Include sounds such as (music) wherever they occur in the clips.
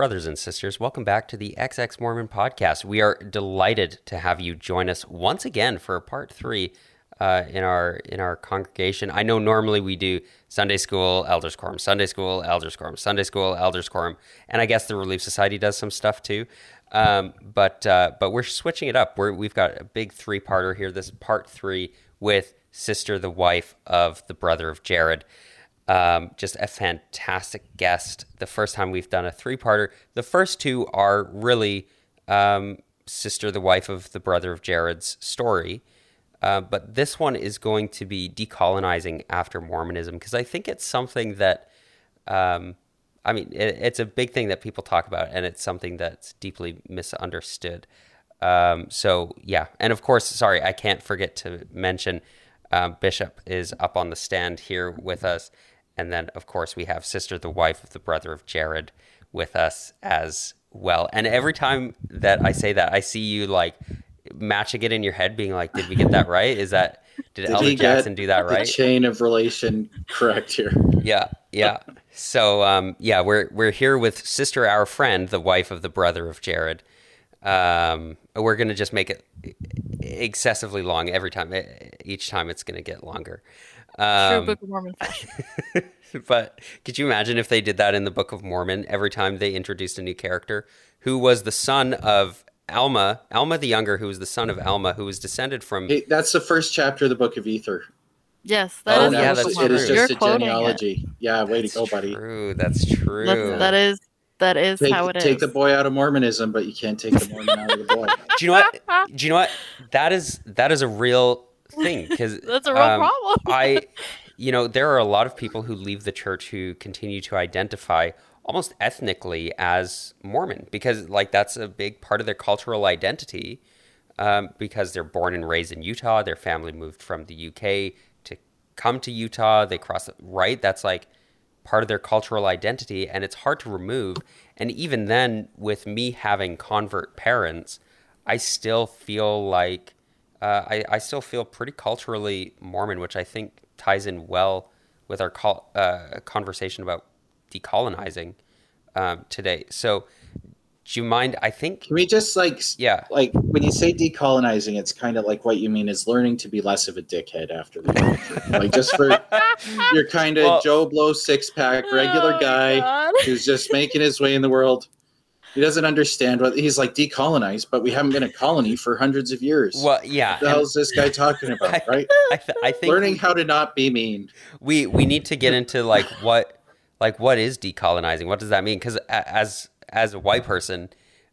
Brothers and sisters, welcome back to the XX Mormon podcast. We are delighted to have you join us once again for part three uh, in our in our congregation. I know normally we do Sunday school, elders quorum, Sunday school, elders quorum, Sunday school, elders quorum, and I guess the Relief Society does some stuff too. Um, but uh, but we're switching it up. We're, we've got a big three parter here. This is part three with sister, the wife of the brother of Jared. Um, just a fantastic guest. The first time we've done a three parter. The first two are really um, sister, the wife of the brother of Jared's story. Uh, but this one is going to be decolonizing after Mormonism because I think it's something that, um, I mean, it, it's a big thing that people talk about and it's something that's deeply misunderstood. Um, so, yeah. And of course, sorry, I can't forget to mention um, Bishop is up on the stand here with us. And then, of course, we have Sister, the wife of the brother of Jared, with us as well. And every time that I say that, I see you like matching it in your head, being like, "Did we get that right? Is that did, did Elder Jaxxxon do that right?" chain of relation (laughs) correct here. Yeah, yeah. So, um, yeah, we're we're here with Sister, our friend, the wife of the brother of Jared. Um, we're gonna just make it excessively long every time. Each time, it's gonna get longer. Um, True Book of Mormon fashion. (laughs) but could you imagine if they did that in the Book of Mormon every time they introduced a new character who was the son of Alma, Alma the Younger, who was the son of Alma, who was descended from. Hey, that's the first chapter of the Book of Ether. Yes, that oh, is yeah, that's it is just You're a genealogy. It. Yeah, way that's to go, buddy. True, that's true. That's, that is that is take, how it is. Take the boy out of Mormonism, but you can't take the Mormon out of the boy. (laughs) Do you know what? Do you know what? That is that is a real thing because (laughs) that's a real um, problem. I, (laughs) you know, there are a lot of people who leave the church who continue to identify almost ethnically as Mormon because, like, that's a big part of their cultural identity. Um, because they're born and raised in Utah, their family moved from the UK to come to Utah. They cross right. That's like part of their cultural identity, and it's hard to remove. And even then, with me having convert parents, I still feel like uh, I, I still feel pretty culturally Mormon, which I think ties in well with our call, uh, conversation about decolonizing um, today. So, do you mind? I think. Can we just like, yeah, like when you say decolonizing, it's kind of like what you mean is learning to be less of a dickhead after the like just for you're kind of well, Joe Blow six pack (laughs) regular oh, guy God. who's just making his way in the world. He doesn't understand what he's like decolonized, but we haven't been a colony for hundreds of years. Well, yeah. What the hell is this guy talking about, (laughs) I, right? I, th- I think learning how to not be mean. We we need to get into like what like what is decolonizing? What does that mean? Because as as a white person,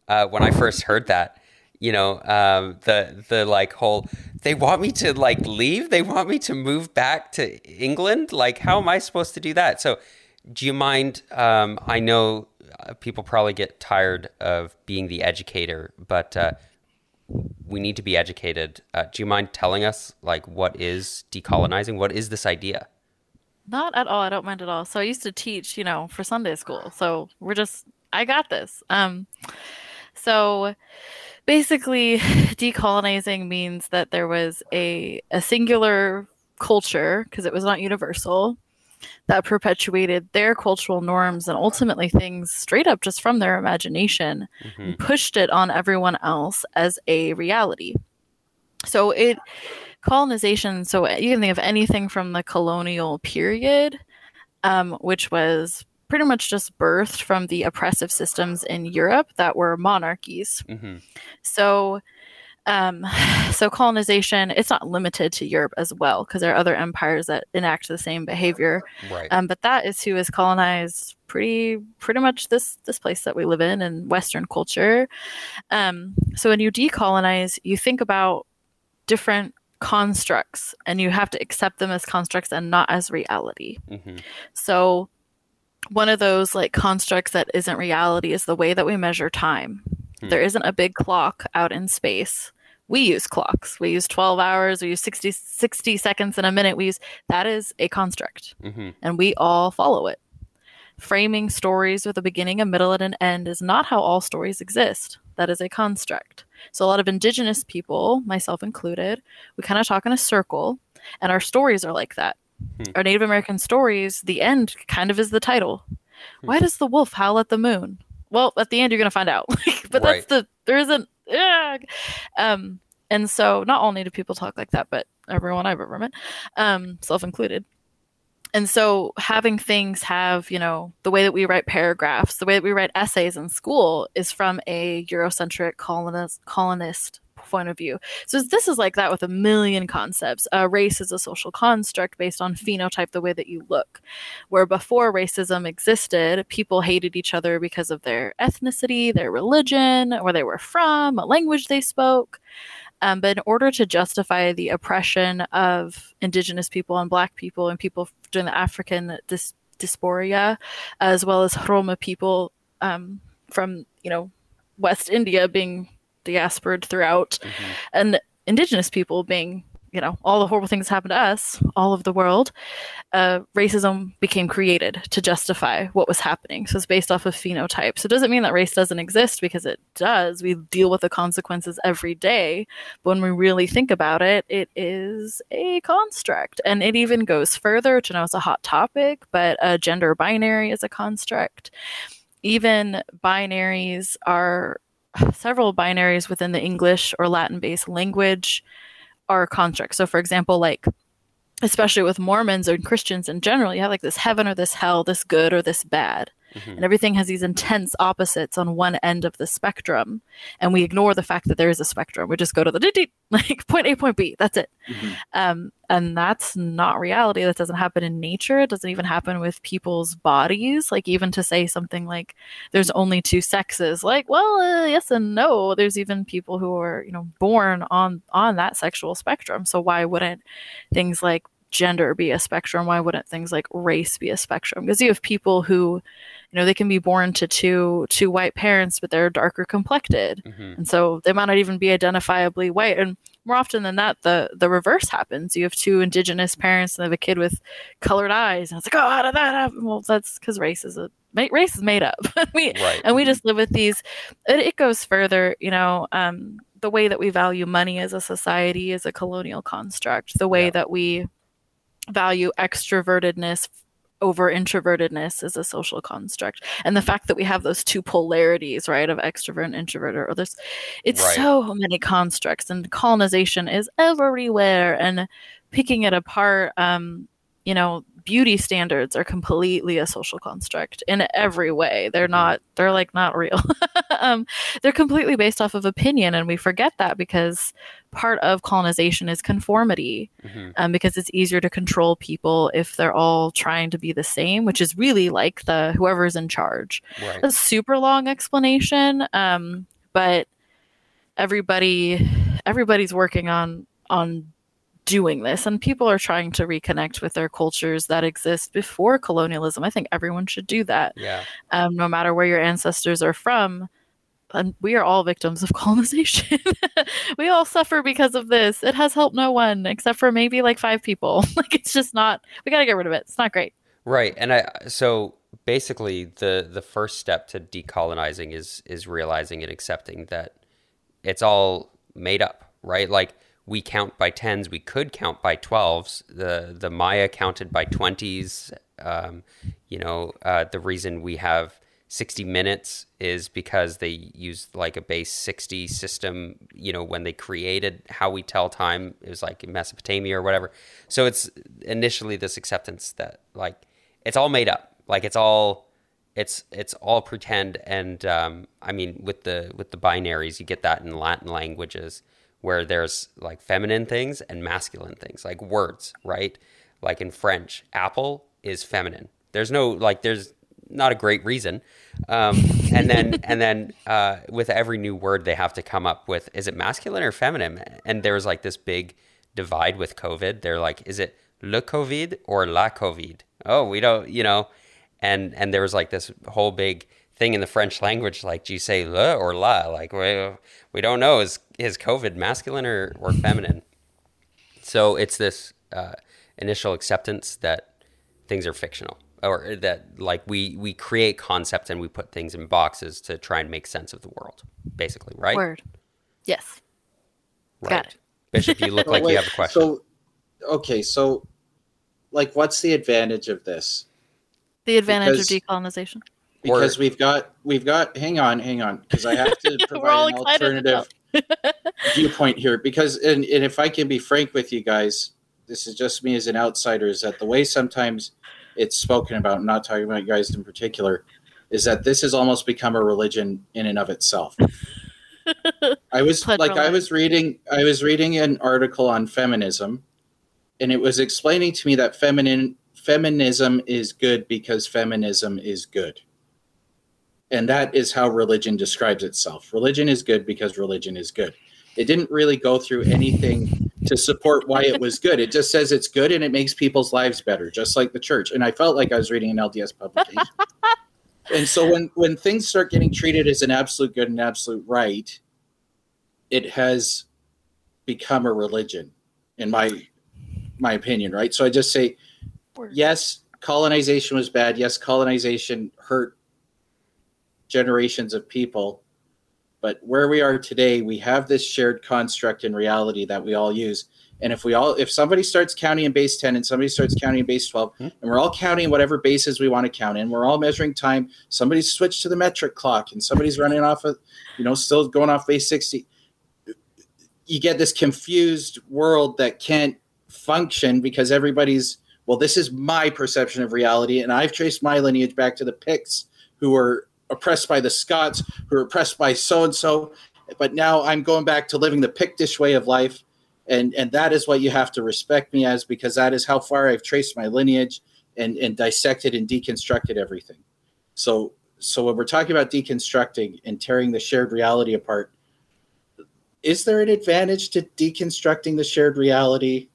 uh, when I first heard that, you know, um, the the like whole they want me to like leave. They want me to move back to England. Like, how am I supposed to do that? So, do you mind? Um, I know people probably get tired of being the educator, but uh, we need to be educated. Uh, do you mind telling us like what is decolonizing? What is this idea? Not at all. I don't mind at all. So I used to teach, you know, for Sunday school. So we're just I got this. Um so basically (sighs) decolonizing means that there was a a singular culture because it was not universal that perpetuated their cultural norms and ultimately things straight up just from their imagination mm-hmm. and pushed it on everyone else as a reality. So it colonization, so you can think of anything from the colonial period, um, which was pretty much just birthed from the oppressive systems in Europe that were monarchies. Mm-hmm. So um, (sighs) so colonization, it's not limited to Europe as well, because there are other empires that enact the same behavior. Right. Um, but that is who has colonized pretty pretty much this this place that we live in and Western culture. Um, so when you decolonize, you think about different constructs, and you have to accept them as constructs and not as reality. Mm-hmm. So one of those like constructs that isn't reality is the way that we measure time. Hmm. There isn't a big clock out in space we use clocks. We use 12 hours, we use 60, 60 seconds in a minute. We use that is a construct. Mm-hmm. And we all follow it. Framing stories with a beginning, a middle, and an end is not how all stories exist. That is a construct. So a lot of indigenous people, myself included, we kind of talk in a circle, and our stories are like that. Hmm. Our Native American stories, the end kind of is the title. Hmm. Why does the wolf howl at the moon? well, at the end you're gonna find out. (laughs) but Right. that's the there isn't. Yeah. Um, and so not only do people talk like that, but everyone I've ever met, um, self included. And so having things have, you know, the way that we write paragraphs, the way that we write essays in school is from a Eurocentric colonist colonist point of view. So this is like that with a million concepts. Uh, race is a social construct based on phenotype, the way that you look. Where before racism existed, people hated each other because of their ethnicity, their religion, where they were from, what language they spoke. Um, but in order to justify the oppression of indigenous people and black people and people during the African dis- dysphoria, as well as Roma people um, from, you know, West India being diaspored throughout, Mhm. and indigenous people being, you know, all the horrible things happen to us, all of the world, uh, racism became created to justify what was happening. So it's based off of phenotype. So it doesn't mean that race doesn't exist because it does. We deal with the consequences every day. But when we really think about it, it is a construct. And it even goes further, which I know it's a hot topic, but uh, gender binary is a construct. Even binaries are several binaries within the English or Latin based language are constructs. So, for example, like especially with Mormons or Christians in general, you have like this heaven or this hell, this good or this bad. Mhm. And everything has these intense opposites on one end of the spectrum. And we ignore the fact that there is a spectrum. We just go to the (laughs) like point A, point B. That's it. Mhm. Um, and that's not reality. That doesn't happen in nature. It doesn't even happen with people's bodies. Like, even to say something like there's only two sexes, like, well, uh, yes and no. There's even people who are, you know, born on on that sexual spectrum. So why wouldn't things like gender be a spectrum? Why wouldn't things like race be a spectrum? Because you have people who, you know, they can be born to two two white parents, but they're darker complected. Mhm. and so they might not even be identifiably white. And more often than that the the reverse happens. You have two indigenous parents and they have a kid with colored eyes. And it's like oh how did that happen? Well that's because race is a race is made up. (laughs) We, Right. and we just live with these it, it goes further you know um, the way that we value money as a society is a colonial construct. The way Yeah. that we value extrovertedness over introvertedness is a social construct and the fact that we have those two polarities right of extrovert and introvert or there's it's Right. so many constructs and colonization is everywhere and picking it apart um you know beauty standards are completely a social construct in every way they're Mhm. not they're like not real (laughs) um they're completely based off of opinion and we forget that because part of colonization is conformity Mhm. um, because it's easier to control people if they're all trying to be the same, which is really like the whoever's in charge. Right. A super long explanation, um, but everybody everybody's working on on doing this, and people are trying to reconnect with their cultures that exist before colonialism. I think everyone should do that, Yeah. um, no matter where your ancestors are from. And we are all victims of (laughs) colonization. we all suffer because of this. It has helped no one except for maybe like five people. (laughs) like it's just not. We got to get rid of it. It's not great. Right. And I so basically the the first step to decolonizing is is realizing and accepting that it's all made up, right? Like we count by tens, we could count by twelves. The the Maya counted by twenties. Um, you know, uh, the reason we have 60 minutes is because they used like a base 60 system, you know, when they created how we tell time. It was like in Mesopotamia or whatever. So it's initially this acceptance that like it's all made up. Like it's all it's it's all pretend and um, I mean with the with the binaries you get that in Latin languages where there's like feminine things and masculine things like words, right? Like in French, apple is feminine. There's no like there's not a great reason. Um, and then (laughs) and then uh, with every new word they have to come up with is it masculine or feminine? And there's like this big divide with COVID. They're like, is it le COVID or la COVID? Oh, we don't, you know. And and there was like this whole big thing in the French language, like, do you say le or la? Like we we don't know is is COVID masculine or or feminine? So it's this uh, initial acceptance that things are fictional or that like we we create concepts and we put things in boxes to try and make sense of the world basically right Word. Yes. right Got it. bishop you look (laughs) like wait, you have a question So, okay, so like, what's the advantage of this? The advantage Because- of decolonization. Because we've got we've got hang on hang on because i have to (laughs) provide an alternative (laughs) viewpoint here because and, and if i can be frank with you guys this is just me as an outsider is that the way sometimes it's spoken about i'm not talking about you guys in particular is that this has almost become a religion in and of itself. (laughs) I was like i was reading i was reading an article on feminism and it was explaining to me that feminine feminism is good because feminism is good and that is how religion describes itself. Religion is good because religion is good. It didn't really go through anything to support why it was good. It just says it's good and it makes people's lives better, just like the church. And I felt like I was reading an LDS publication. (laughs) and so when when things start getting treated as an absolute good and absolute right, it has become a religion, in my my opinion, right? So I just say, yes, colonization was bad. Yes, colonization hurt generations of people. But where we are today, we have this shared construct in reality that we all use. And if we all, if somebody starts counting in base 10 and somebody starts counting in base 12, mm-hmm. and we're all counting whatever bases we want to count in, we're all measuring time. Somebody's switched to the metric clock and somebody's running off of, you know, still going off base 60. You get this confused world that can't function because everybody's, well, this is my perception of reality. And I've traced my lineage back to the Picts who were oppressed by the Scots, who were oppressed by so and so. But now I'm going back to living the Pictish way of life, and and that is what you have to respect me as because that is how far I've traced my lineage and and dissected and deconstructed everything. So so when we're talking about deconstructing and tearing the shared reality apart, is there an advantage to deconstructing the shared reality?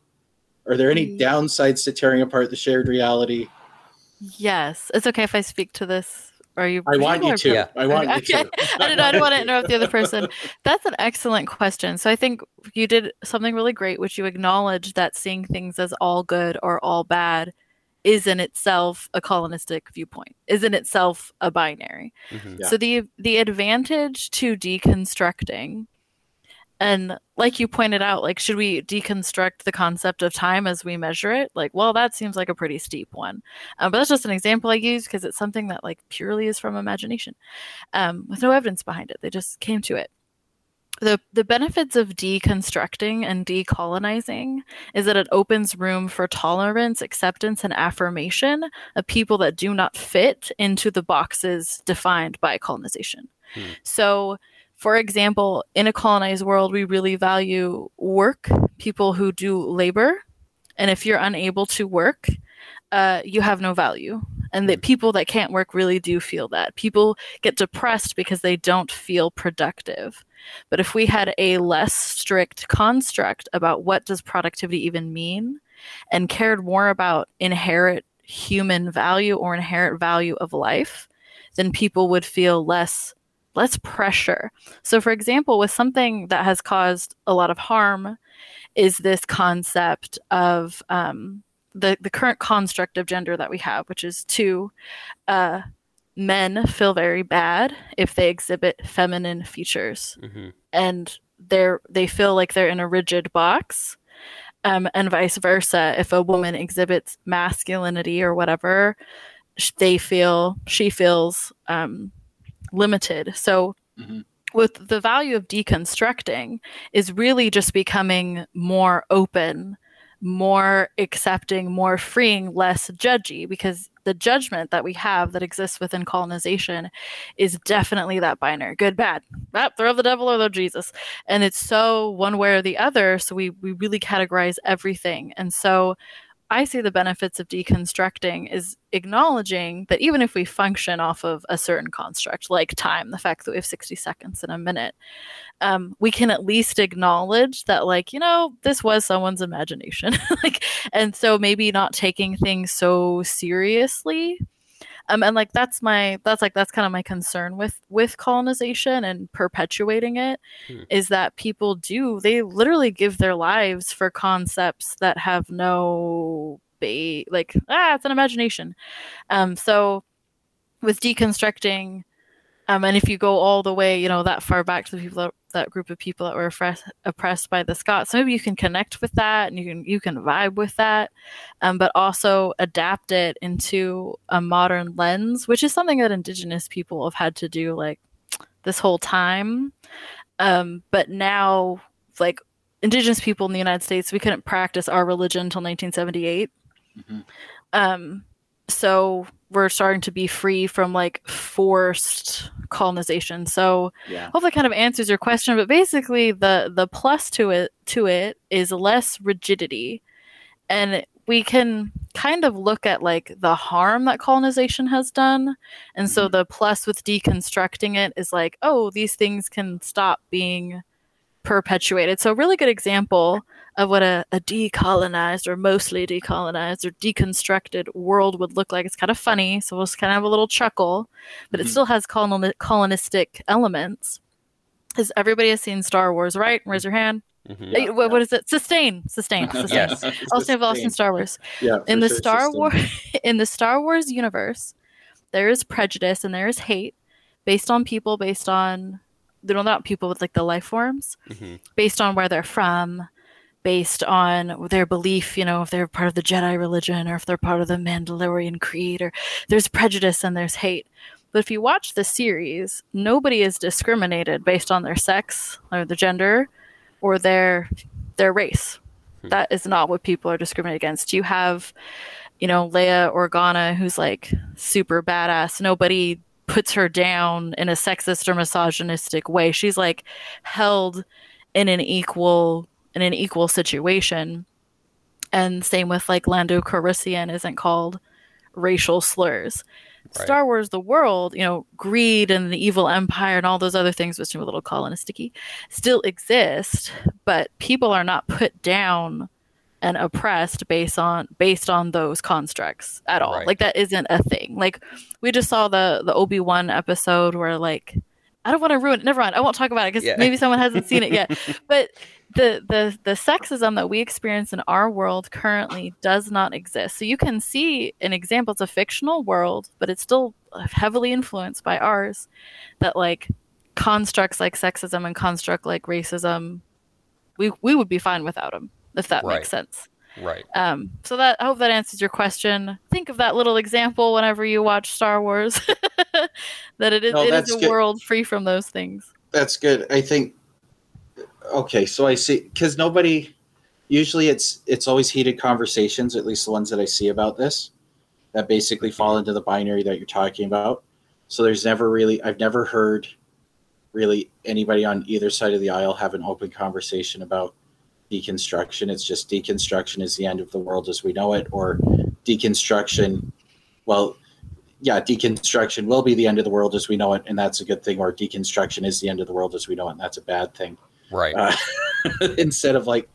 Are there any mm. downsides to tearing apart the shared reality? Yes, it's okay if I speak to this are you? I want you to. Yeah. I want okay. you to. (laughs) I don't know. I don't want to interrupt the other person. That's an excellent question. So I think you did something really great, which you acknowledged that seeing things as all good or all bad is in itself a colonistic viewpoint, is in itself a binary. Mm-hmm. Yeah. So the the advantage to deconstructing and like you pointed out, like, should we deconstruct the concept of time as we measure it? Like, well, that seems like a pretty steep one. Um, but that's just an example I use because it's something that, like, purely is from imagination um, with no evidence behind it. They just came to it. The, the benefits of deconstructing and decolonizing is that it opens room for tolerance, acceptance, and affirmation of people that do not fit into the boxes defined by colonization. Hmm. So, for example, in a colonized world, we really value work, people who do labor. And if you're unable to work, uh, you have no value. And that people that can't work really do feel that. People get depressed because they don't feel productive. But if we had a less strict construct about what does productivity even mean and cared more about inherent human value or inherent value of life, then people would feel less less pressure. So, for example, with something that has caused a lot of harm, is this concept of um, the the current construct of gender that we have, which is two. Uh, men feel very bad if they exhibit feminine features, mm-hmm. and they're they feel like they're in a rigid box. Um, and vice versa. If a woman exhibits masculinity or whatever, they feel she feels um, limited. So mm-hmm. with the value of deconstructing is really just becoming more open, more accepting, more freeing, less judgy because the judgment that we have that exists within colonization is definitely that binary good bad ah, throw the devil or the jesus and it's so one way or the other so we we really categorize everything and so I see the benefits of deconstructing is acknowledging that even if we function off of a certain construct, like time, the fact that we have 60 seconds in a minute, um, we can at least acknowledge that, like, you know, this was someone's imagination. (laughs) like, and so maybe not taking things so seriously um, and like that's my that's like that's kind of my concern with with colonization and perpetuating it hmm. is that people do they literally give their lives for concepts that have no ba- like ah it's an imagination um so with deconstructing Um, and if you go all the way, you know, that far back to the people that, that group of people that were oppressed, oppressed by the Scots, maybe you can connect with that and you can you can vibe with that, um, but also adapt it into a modern lens, which is something that Indigenous people have had to do like this whole time. Um, but now, like Indigenous people in the United States, we couldn't practice our religion until 1978. Mm-hmm. Um, so we're starting to be free from like forced colonization. So yeah. hopefully kind of answers your question, but basically the the plus to it to it is less rigidity. And we can kind of look at like the harm that colonization has done. And so mm-hmm. the plus with deconstructing it is like, oh, these things can stop being perpetuated. So, a really good example of what a, a, decolonized or mostly decolonized or deconstructed world would look like. It's kind of funny, so we'll just kind of have a little chuckle, but mm-hmm. it still has colon- colonistic elements. Has everybody has seen Star Wars, right? Raise your hand. Mm-hmm. Yeah, what, yeah. what is it? Sustain, sustain, (laughs) sustain. yes. Also have in Star Wars. Yeah. In the sure, Star Wars, (laughs) in the Star Wars universe, there is prejudice and there is hate based on people, based on they don't not people with like the life forms, mm-hmm. based on where they're from, based on their belief, you know, if they're part of the Jedi religion or if they're part of the Mandalorian creed, or there's prejudice and there's hate. But if you watch the series, nobody is discriminated based on their sex or their gender or their their race. Hmm. That is not what people are discriminated against. You have, you know, Leia Organa, who's like super badass. Nobody puts her down in a sexist or misogynistic way. She's like held in an equal in an equal situation. And same with like Lando Calrissian isn't called racial slurs. Right. Star Wars, the world, you know, greed and the evil empire and all those other things, which are a little colonisticky, still exist, but people are not put down and oppressed based on based on those constructs at all. Right. Like that isn't a thing. Like we just saw the the Obi Wan episode where like I don't want to ruin it. Never mind. I won't talk about it because yeah. maybe someone hasn't seen it yet. (laughs) but the the the sexism that we experience in our world currently does not exist. So you can see an example. It's a fictional world, but it's still heavily influenced by ours. That like constructs like sexism and construct like racism, we we would be fine without them if that right. makes sense. Right. Um, so that I hope that answers your question. Think of that little example whenever you watch Star Wars. (laughs) that it is no, it is a good. world free from those things. That's good. I think okay, so I see because nobody usually it's it's always heated conversations, at least the ones that I see about this, that basically fall into the binary that you're talking about. So there's never really I've never heard really anybody on either side of the aisle have an open conversation about deconstruction. It's just deconstruction is the end of the world as we know it, or deconstruction. Well, yeah, deconstruction will be the end of the world as we know it, and that's a good thing. Or deconstruction is the end of the world as we know it, and that's a bad thing. Right. Uh, (laughs) instead of like,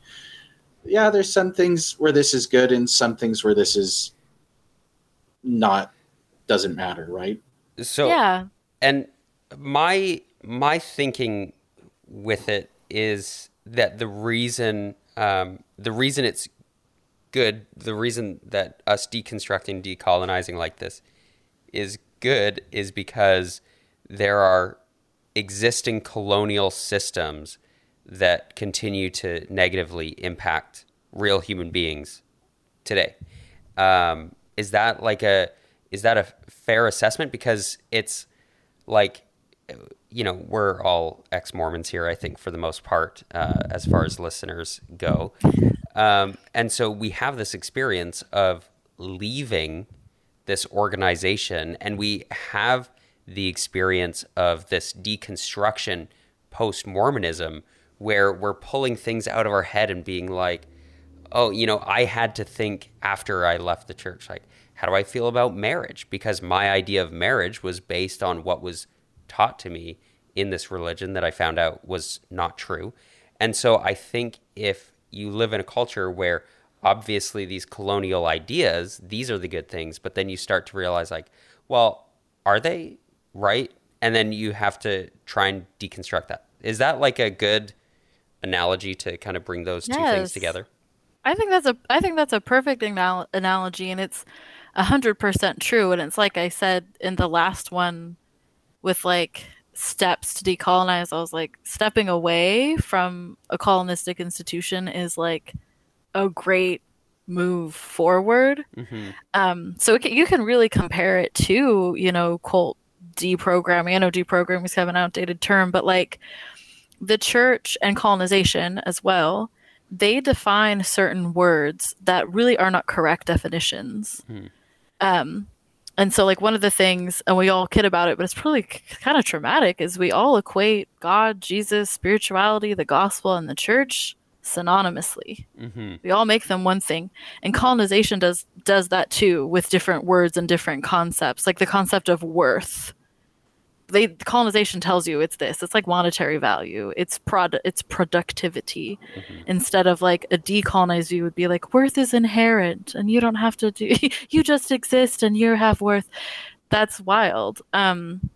yeah, there's some things where this is good, and some things where this is not doesn't matter, right? So yeah, and my my thinking with it is that the reason um, the reason it's good, the reason that us deconstructing, decolonizing like this is good is because there are existing colonial systems that continue to negatively impact real human beings today. Um, is that like a is that a fair assessment? Because it's like you know, we're all ex Mormons here, I think, for the most part, uh, as far as listeners go. Um, and so we have this experience of leaving this organization, and we have the experience of this deconstruction post Mormonism, where we're pulling things out of our head and being like, oh, you know, I had to think after I left the church, like, how do I feel about marriage? Because my idea of marriage was based on what was taught to me in this religion that I found out was not true. And so I think if you live in a culture where obviously these colonial ideas, these are the good things, but then you start to realize, like, well, are they right? And then you have to try and deconstruct that. Is that like a good analogy to kind of bring those yes. two things together? I think that's a I think that's a perfect anal- analogy, and it's hundred percent true. And it's like I said in the last one with like steps to decolonize, I was like, stepping away from a colonistic institution is like a great move forward. Mm-hmm. Um, so it, you can really compare it to, you know, cult deprogramming. I know deprogramming is kind of an outdated term, but like the church and colonization as well, they define certain words that really are not correct definitions. Hmm. Um, and so, like, one of the things, and we all kid about it, but it's probably kind of traumatic, is we all equate God, Jesus, spirituality, the gospel, and the church synonymously. Mm-hmm. We all make them one thing, and colonization does does that too with different words and different concepts, like the concept of worth they colonization tells you it's this. It's like monetary value. It's prod it's productivity. Mm-hmm. instead of like a decolonized view would be like worth is inherent and you don't have to do (laughs) you just exist and you have worth. That's wild. Um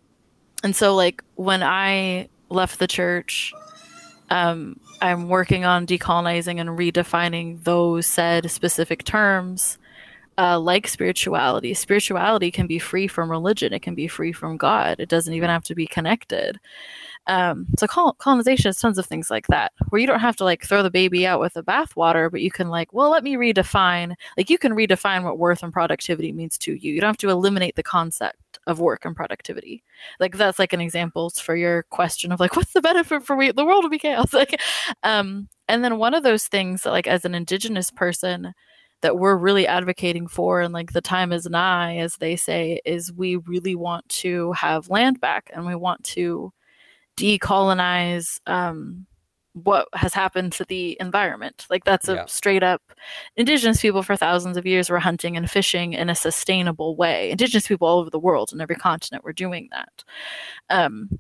and so like when i left the church um i'm working on decolonizing and redefining those said specific terms uh, like spirituality. Spirituality can be free from religion. It can be free from God. It doesn't even have to be connected. Um, so col- colonization is tons of things like that, where you don't have to like throw the baby out with the bathwater, but you can like, well, let me redefine. Like you can redefine what worth and productivity means to you. You don't have to eliminate the concept of work and productivity. Like that's like an example for your question of like, (laughs) what's the benefit for we- the world to be chaos? (laughs) Like, um, and then one of those things, like as an indigenous person that we're really advocating for and like the time is nigh as they say is we really want to have land back and we want to decolonize um, what has happened to the environment. Like that's a yeah. straight up indigenous people for thousands of years were hunting and fishing in a sustainable way. Indigenous people all over the world and every continent were doing that. Um,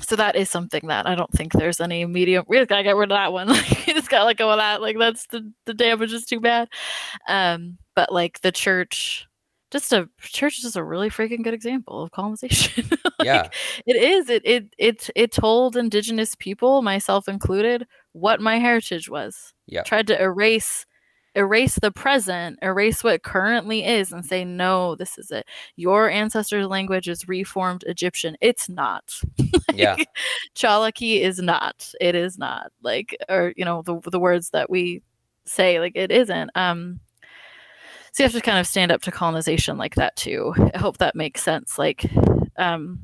so that is something that I don't think there's any medium. We just gotta get rid of that one. (laughs) Like, you just gotta let go of that. Like that's the the damage is too bad. Um, but like the church, just a church is just a really freaking good example of colonization. (laughs) like, yeah, it is. It it it it told indigenous people, myself included, what my heritage was. Yeah, tried to erase erase the present, erase what currently is, and say, no, this is it. Your ancestors' language is reformed Egyptian. It's not. (laughs) like, yeah. Tsalagi is not. It is not. Like, or, you know, the, the words that we say, like, it isn't. Um, so you have to kind of stand up to colonization like that too. I hope that makes sense. Like, um,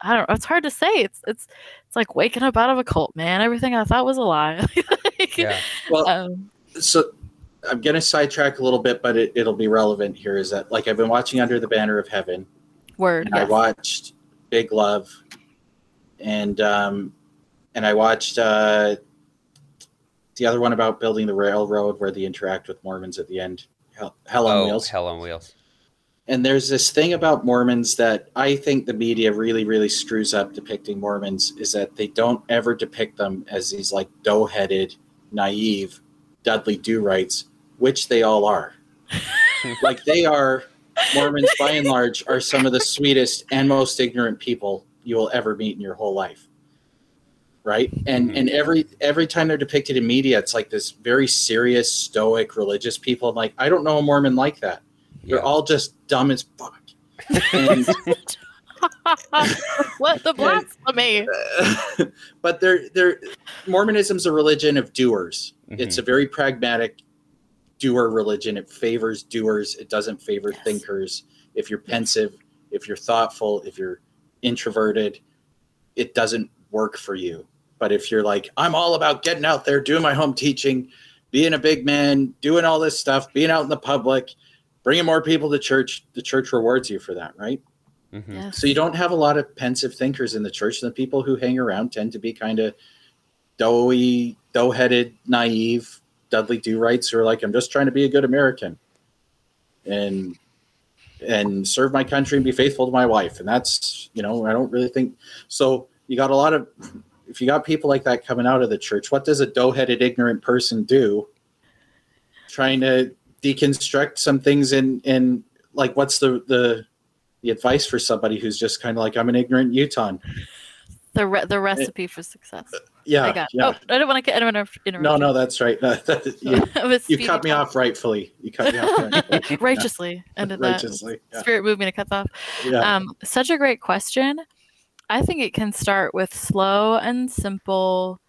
I don't. It's hard to say. It's it's it's like waking up out of a cult, man. Everything I thought was a lie. (laughs) like, yeah. Well, um, so I'm going to sidetrack a little bit, but it, will be relevant here. Is that like I've been watching Under the Banner of Heaven. Word. Yes. I watched Big Love, and um, and I watched uh, the other one about building the railroad where they interact with Mormons at the end. Hell, Hell on oh, Wheels. Hell on Wheels. And there's this thing about Mormons that I think the media really, really screws up depicting Mormons is that they don't ever depict them as these like dough-headed, naive Dudley Do Rights which they all are. (laughs) like they are Mormons by and large are some of the sweetest and most ignorant people you will ever meet in your whole life. Right? And mm-hmm. and every every time they're depicted in media, it's like this very serious, stoic, religious people. I'm like, I don't know a Mormon like that. They're all just dumb as fuck. And, (laughs) what the (laughs) blasphemy? but they're they're Mormonism's a religion of doers. Mm-hmm. It's a very pragmatic doer religion. It favors doers. It doesn't favor yes. thinkers. If you're pensive, if you're thoughtful, if you're introverted, it doesn't work for you. But if you're like, I'm all about getting out there, doing my home teaching, being a big man, doing all this stuff, being out in the public, bringing more people to church, the church rewards you for that, right? Mm-hmm. Yes. So you don't have a lot of pensive thinkers in the church. And the people who hang around tend to be kind of doughy, dough-headed, naive, Dudley Do Rights who are like, I'm just trying to be a good American and and serve my country and be faithful to my wife. And that's, you know, I don't really think so. You got a lot of if you got people like that coming out of the church, what does a dough-headed ignorant person do? Trying to deconstruct some things in in like what's the the the advice for somebody who's just kind of like I'm an ignorant Utah the re- the recipe for success. Yeah, I got. Yeah. Oh, I don't want to interrupt. No, no, that's right. (laughs) you, you cut me talk. off rightfully. You cut me off (laughs) rightfully. righteously. Ended righteously. That. Yeah. Spirit moved me to cut off. Yeah. Um, such a great question. I think it can start with slow and simple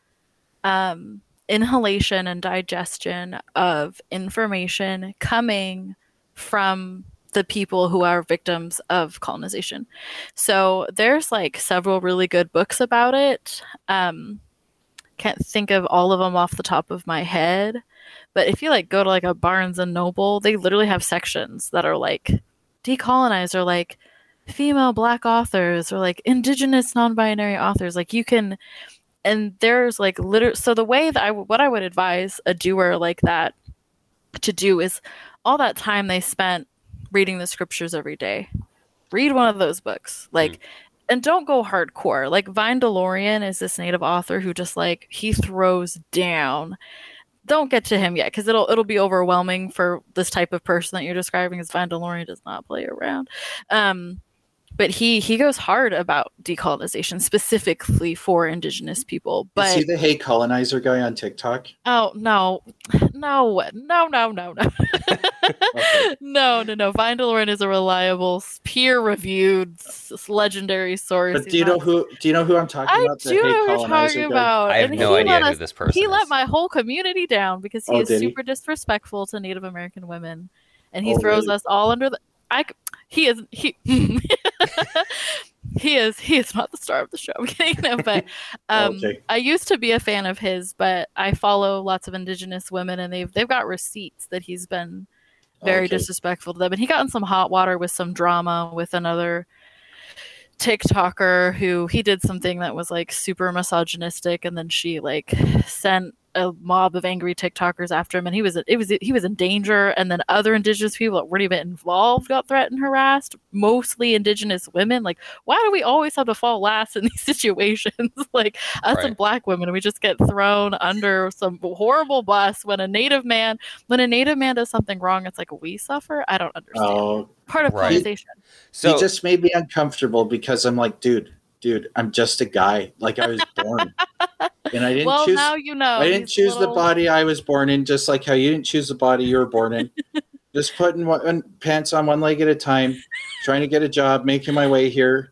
um, inhalation and digestion of information coming from the people who are victims of colonization. So there's like several really good books about it. Um, can't think of all of them off the top of my head, but if you like go to like a Barnes and Noble, they literally have sections that are like decolonized or like female black authors or like indigenous non-binary authors. Like you can and there's like literally so the way that I what I would advise a doer like that to do is all that time they spent reading the scriptures every day. Read one of those books. Like mm. And don't go hardcore. Like Vine Deloria is this native author who just like he throws down. Don't get to him yet because it'll it'll be overwhelming for this type of person that you're describing as Vine Deloria does not play around. Um but he he goes hard about decolonization specifically for indigenous people but is he the hey colonizer guy on tiktok oh no no no no no no okay. (laughs) no no no vine deloria is a reliable peer-reviewed legendary source but do you know who do you know who i'm talking I about I do know who you're talking about i have and no idea who this person is he is. let my whole community down because he oh, is super he? disrespectful to native american women and he oh, throws really? us all under the I he is he (laughs) he is he is not the star of the show. (laughs) I'm kidding, no, but (laughs) um, okay. I used to be a fan of his, but I follow lots of Indigenous women, and they've they've got receipts that he's been very okay. disrespectful to them, and he got in some hot water with some drama with another TikToker who he did something that was like super misogynistic, and then she like sent a mob of angry TikTokers after him, and he was it was he was in danger. And then other Indigenous people that weren't even involved got threatened, harassed. Mostly Indigenous women. Like, why do we always have to fall last in (laughs) these situations? (laughs) like us right. and Black women, we just get thrown under some horrible bus when a Native man when a Native man does something wrong. It's like we suffer. I don't understand. Oh, Part of right. conversation. So it just made me uncomfortable because I'm like, dude dude, I'm just a guy. Like I was born. and I didn't (laughs) well, choose now you know. I didn't choose little... the body I was born in, just like how you didn't choose the body you were born in. (laughs) just putting one, pants on one leg at a time, trying to get a job, making my way here.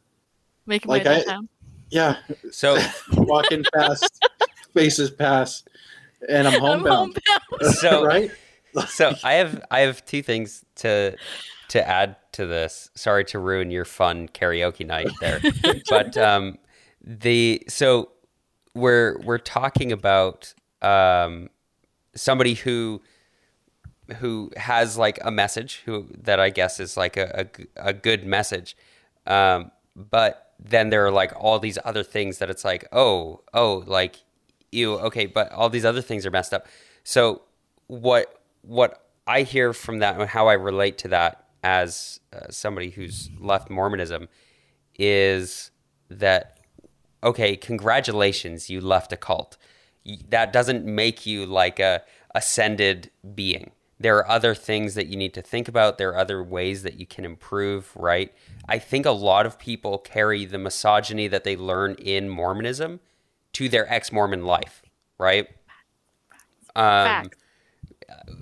Making like my way downtown. Yeah. So (laughs) walking fast, faces pass, and I'm homebound. I'm homebound. so right. so I have I have two things to to add to this. Sorry to ruin your fun karaoke night there, (laughs) but um, the so we're we're talking about um, somebody who who has like a message who that I guess is like a a, a good message, um, but then there are like all these other things that it's like oh oh like you okay, but all these other things are messed up. So what what I hear from that and how I relate to that as uh, somebody who's left Mormonism is that okay, congratulations, you left a cult. That doesn't make you like a ascended being. There are other things that you need to think about. There are other ways that you can improve, right? I think a lot of people carry the misogyny that they learn in Mormonism to their ex-Mormon life, right? Um,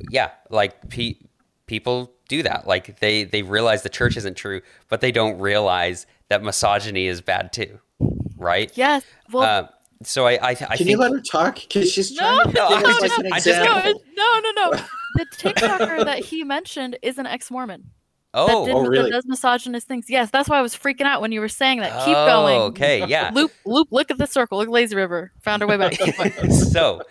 yeah, like pe- people do that. Like they they realize the church isn't true, but they don't realize that misogyny is bad too, right? Yes. Well, uh, so I I, I can think, you let her talk because she's trying no, to give us like an example. no, no, no. (laughs) The TikToker that he mentioned is an ex-Mormon. Oh, that did, oh, really? That does misogynist things. Yes, that's why I was freaking out when you were saying that. Keep oh, going. Okay, (laughs) yeah. Loop, loop. Look at the circle. Look, lazy river. Found her way back. (laughs) so,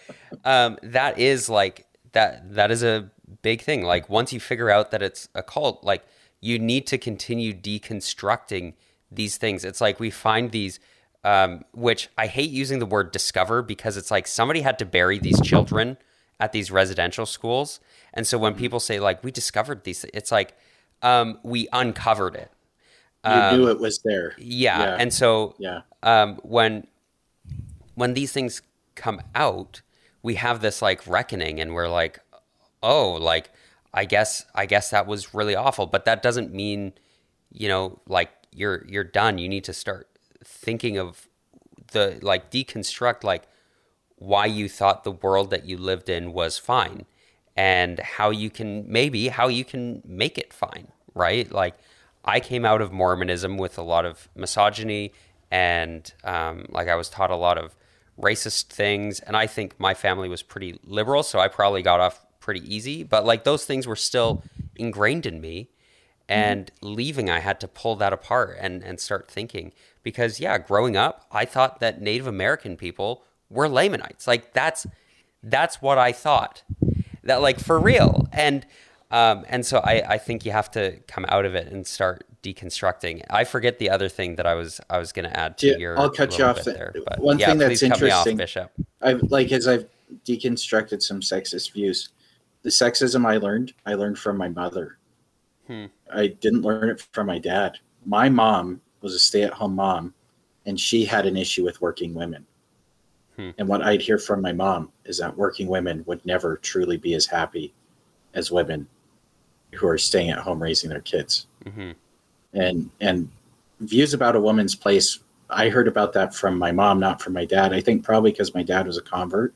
um, that is like that. That is a big thing. Like once you figure out that it's a cult, like you need to continue deconstructing these things. It's like we find these, um, which I hate using the word discover because it's like somebody had to bury these children at these residential schools. And so when people say like we discovered these, it's like um, we uncovered it. You um, knew it was there. Yeah. yeah. And so yeah. Um, when when these things come out, we have this like reckoning and we're like, oh, like I guess I guess that was really awful, but that doesn't mean, you know, like you're you're done. You need to start thinking of the like deconstruct like why you thought the world that you lived in was fine and how you can maybe how you can make it fine, right? Like I came out of Mormonism with a lot of misogyny and um, like I was taught a lot of racist things, and I think my family was pretty liberal, so I probably got off pretty easy. But like those things were still ingrained in me, and mm-hmm. leaving, I had to pull that apart and and start thinking because yeah, growing up, I thought that Native American people were Lamanites. Like that's that's what I thought. That like for real. And um, and so I, I think you have to come out of it and start deconstructing. I forget the other thing that I was I was going to add to yeah, your. I'll cut you off there. But One yeah, thing that's interesting, off, Bishop. I've like as I've deconstructed some sexist views, the sexism I learned, I learned from my mother. Hmm. I didn't learn it from my dad. My mom was a stay-at-home mom, and she had an issue with working women. Hmm. And what I'd hear from my mom is that working women would never truly be as happy as women who are staying at home raising their kids. Mm-hmm. And and views about a woman's place, I heard about that from my mom, not from my dad. I think probably because my dad was a convert.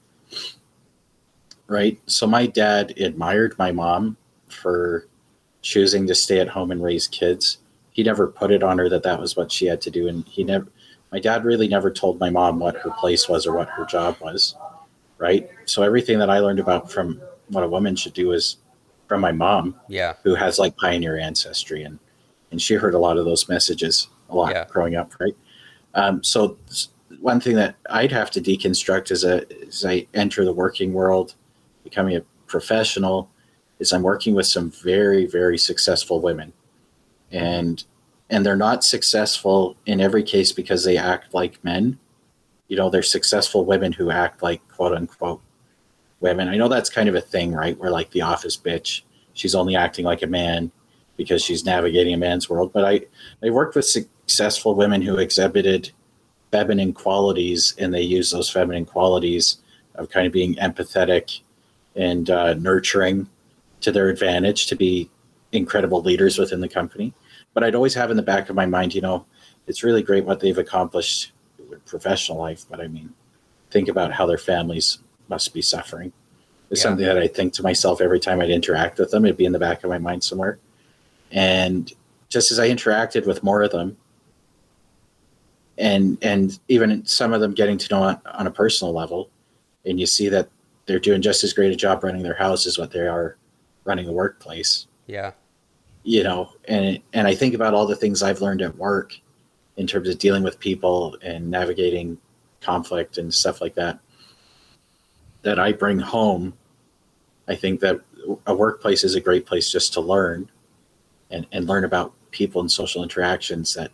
Right. So my dad admired my mom for choosing to stay at home and raise kids. He never put it on her that that was what she had to do. And he never, my dad really never told my mom what her place was or what her job was. Right. So everything that I learned about from what a woman should do is from my mom. Yeah. Who has like pioneer ancestry and and she heard a lot of those messages a lot yeah. growing up, right? Um, so one thing that I'd have to deconstruct as a as I enter the working world, becoming a professional, is I'm working with some very very successful women, and and they're not successful in every case because they act like men. You know, they're successful women who act like quote unquote women. I know that's kind of a thing, right? Where like the office bitch, she's only acting like a man because she's navigating a man's world. But I, I worked with successful women who exhibited feminine qualities, and they use those feminine qualities of kind of being empathetic and uh, nurturing to their advantage to be incredible leaders within the company. But I'd always have in the back of my mind, you know, it's really great what they've accomplished in professional life, but I mean, think about how their families must be suffering. It's yeah. something that I think to myself every time I'd interact with them. It'd be in the back of my mind somewhere. And just as I interacted with more of them, and and even some of them getting to know on, on a personal level, and you see that they're doing just as great a job running their house as what they are running a workplace. Yeah. You know, and and I think about all the things I've learned at work in terms of dealing with people and navigating conflict and stuff like that that I bring home. I think that a workplace is a great place just to learn and, and learn about people and social interactions that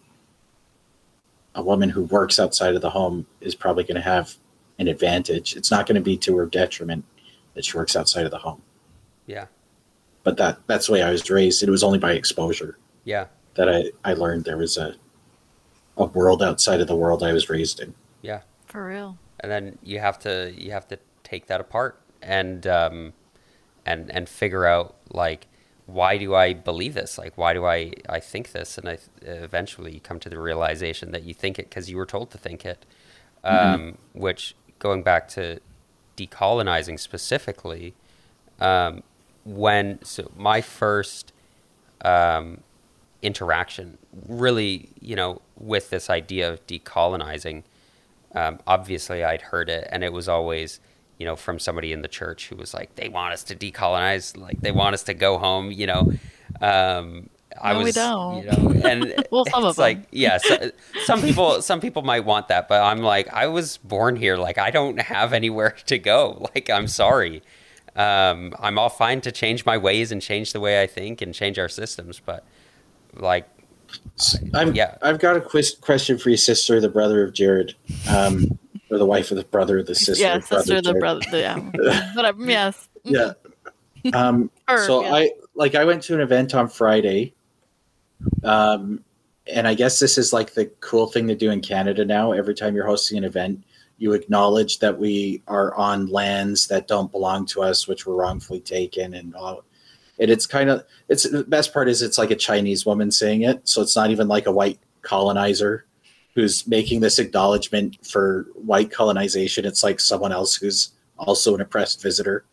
a woman who works outside of the home is probably going to have an advantage. It's not going to be to her detriment that she works outside of the home. Yeah. But that that's the way I was raised. It was only by exposure. Yeah. That I, I learned there was a a world outside of the world I was raised in. Yeah. For real. And then you have to you have to take that apart and um and and figure out like why do I believe this? Like, why do I, I think this? And I eventually you come to the realization that you think it because you were told to think it. Mm-hmm. Um, which, going back to decolonizing specifically, um, when so my first um, interaction really, you know, with this idea of decolonizing, um, obviously I'd heard it, and it was always you know, from somebody in the church who was like, they want us to decolonize, like they want us to go home, you know. Um, I no, was, we don't. you know, and (laughs) well, some it's of like, yeah, so, (laughs) some people, some people might want that, but I'm like, I was born here, like I don't have anywhere (laughs) to go. Like, I'm sorry. Um, I'm all fine to change my ways and change the way I think and change our systems, but like, I'm, yeah, I've got a quiz, question for you, sister, the brother of Jared. Um, or the wife of the brother, of the sister. Yeah, sister, the brother. Yeah, whatever. Yes. Yeah. Um, or, so yeah. I like I went to an event on Friday, um, and I guess this is like the cool thing to do in Canada now. Every time you're hosting an event, you acknowledge that we are on lands that don't belong to us, which were wrongfully taken, and all. And it's kind of it's the best part is it's like a Chinese woman saying it, so it's not even like a white colonizer who's making this acknowledgement for white colonization. It's like someone else who's also an oppressed visitor.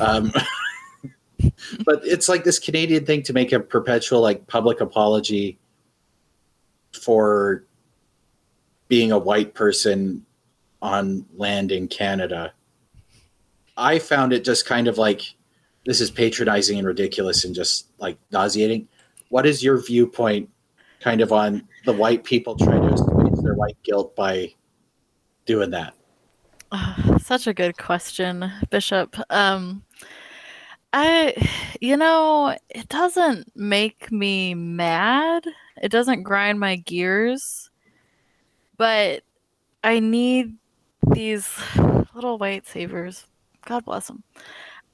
Um, (laughs) (laughs) but it's like this Canadian thing to make a perpetual like public apology for being a white person on land in Canada, I found it just kind of like this is patronizing and ridiculous and just like nauseating. What is your viewpoint kind of on the white people trying to assuage their white guilt by doing that? Uh, such a good question, Bishop. Um, I, you know, it doesn't make me mad. It doesn't grind my gears, but I need these little white saviors. God bless them.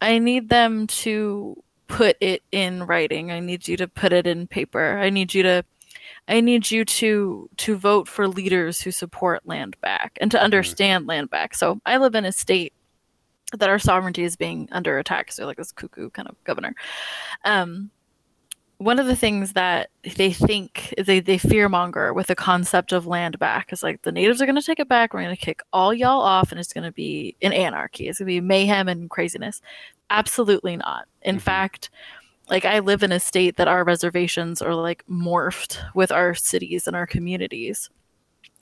I need them to put it in writing. I need you to put it in paper. I need you to I need you to to vote for leaders who support land back and to mm-hmm. understand land back. So I live in a state that our sovereignty is being under attack. So like this cuckoo kind of governor. Um, one of the things that they think they, they fearmonger with the concept of land back is like the natives are going to take it back. We're going to kick all y'all off, and it's going to be an anarchy. It's going to be mayhem and craziness. Absolutely not. In mm-hmm. fact, like I live in a state that our reservations are like morphed with our cities and our communities.